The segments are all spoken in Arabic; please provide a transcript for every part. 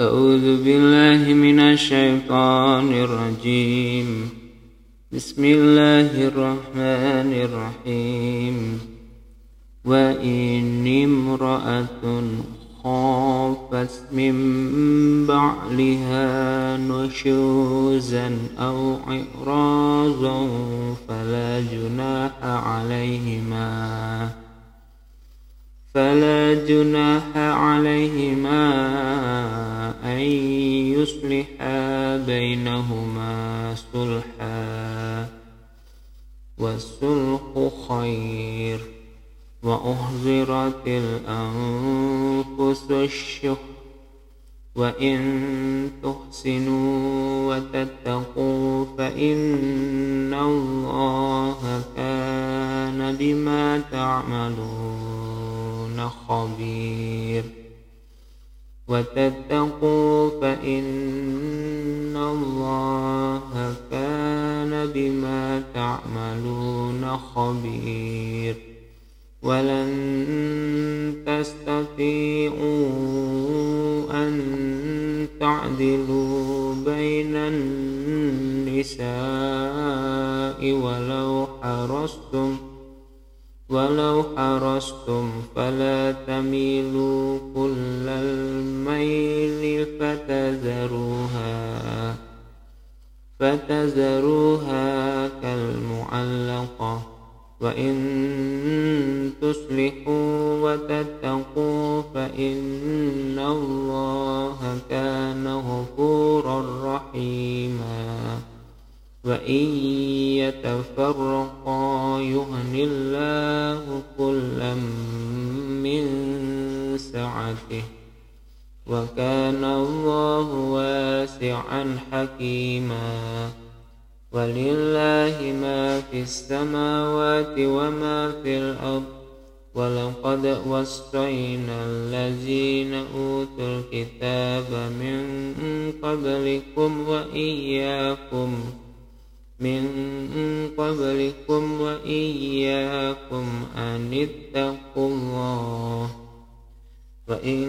أعوذ بالله من الشيطان الرجيم. بسم الله الرحمن الرحيم. وإن امرأة خافت من بعلها نشوزا أو إعراضا فلا جناح عليهما. فلا جناح عليهما يصلحا بينهما صلحا والصلح خير وأحضرت الأنفس الشح وإن تحسنوا وتتقوا فإن الله كان بما تعملون خبير وتتقوا فإن الله كان بما تعملون خبير. ولن تستطيعوا أن تعدلوا بين النساء ولو حرصتم ولو حرصتم فلا تميلوا كل الميل فتذروها فتذروها كالمعلقة وإن تصلحوا وتتقوا فإن الله كان غفورا رحيما. وإن يتفرقا يهن الله كلا من سعته. وكان الله واسعا حكيما. ولله ما في السماوات وما في الأرض ولقد وصينا الذين أوتوا الكتاب من قبلكم وإياكم من قبلكم وإياكم أن اتقوا الله. وإن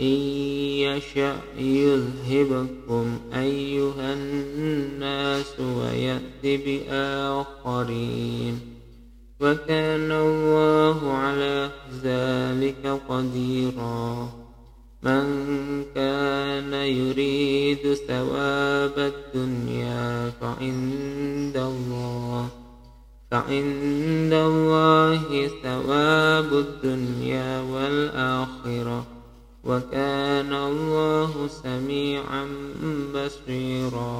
إن يشأ يذهبكم أيها الناس ويأت بآخرين وكان الله على ذلك قديرا من كان يريد ثواب الدنيا فعند الله فعند الله ثواب الدنيا والآخرة وكان الله سميعا بصيرا.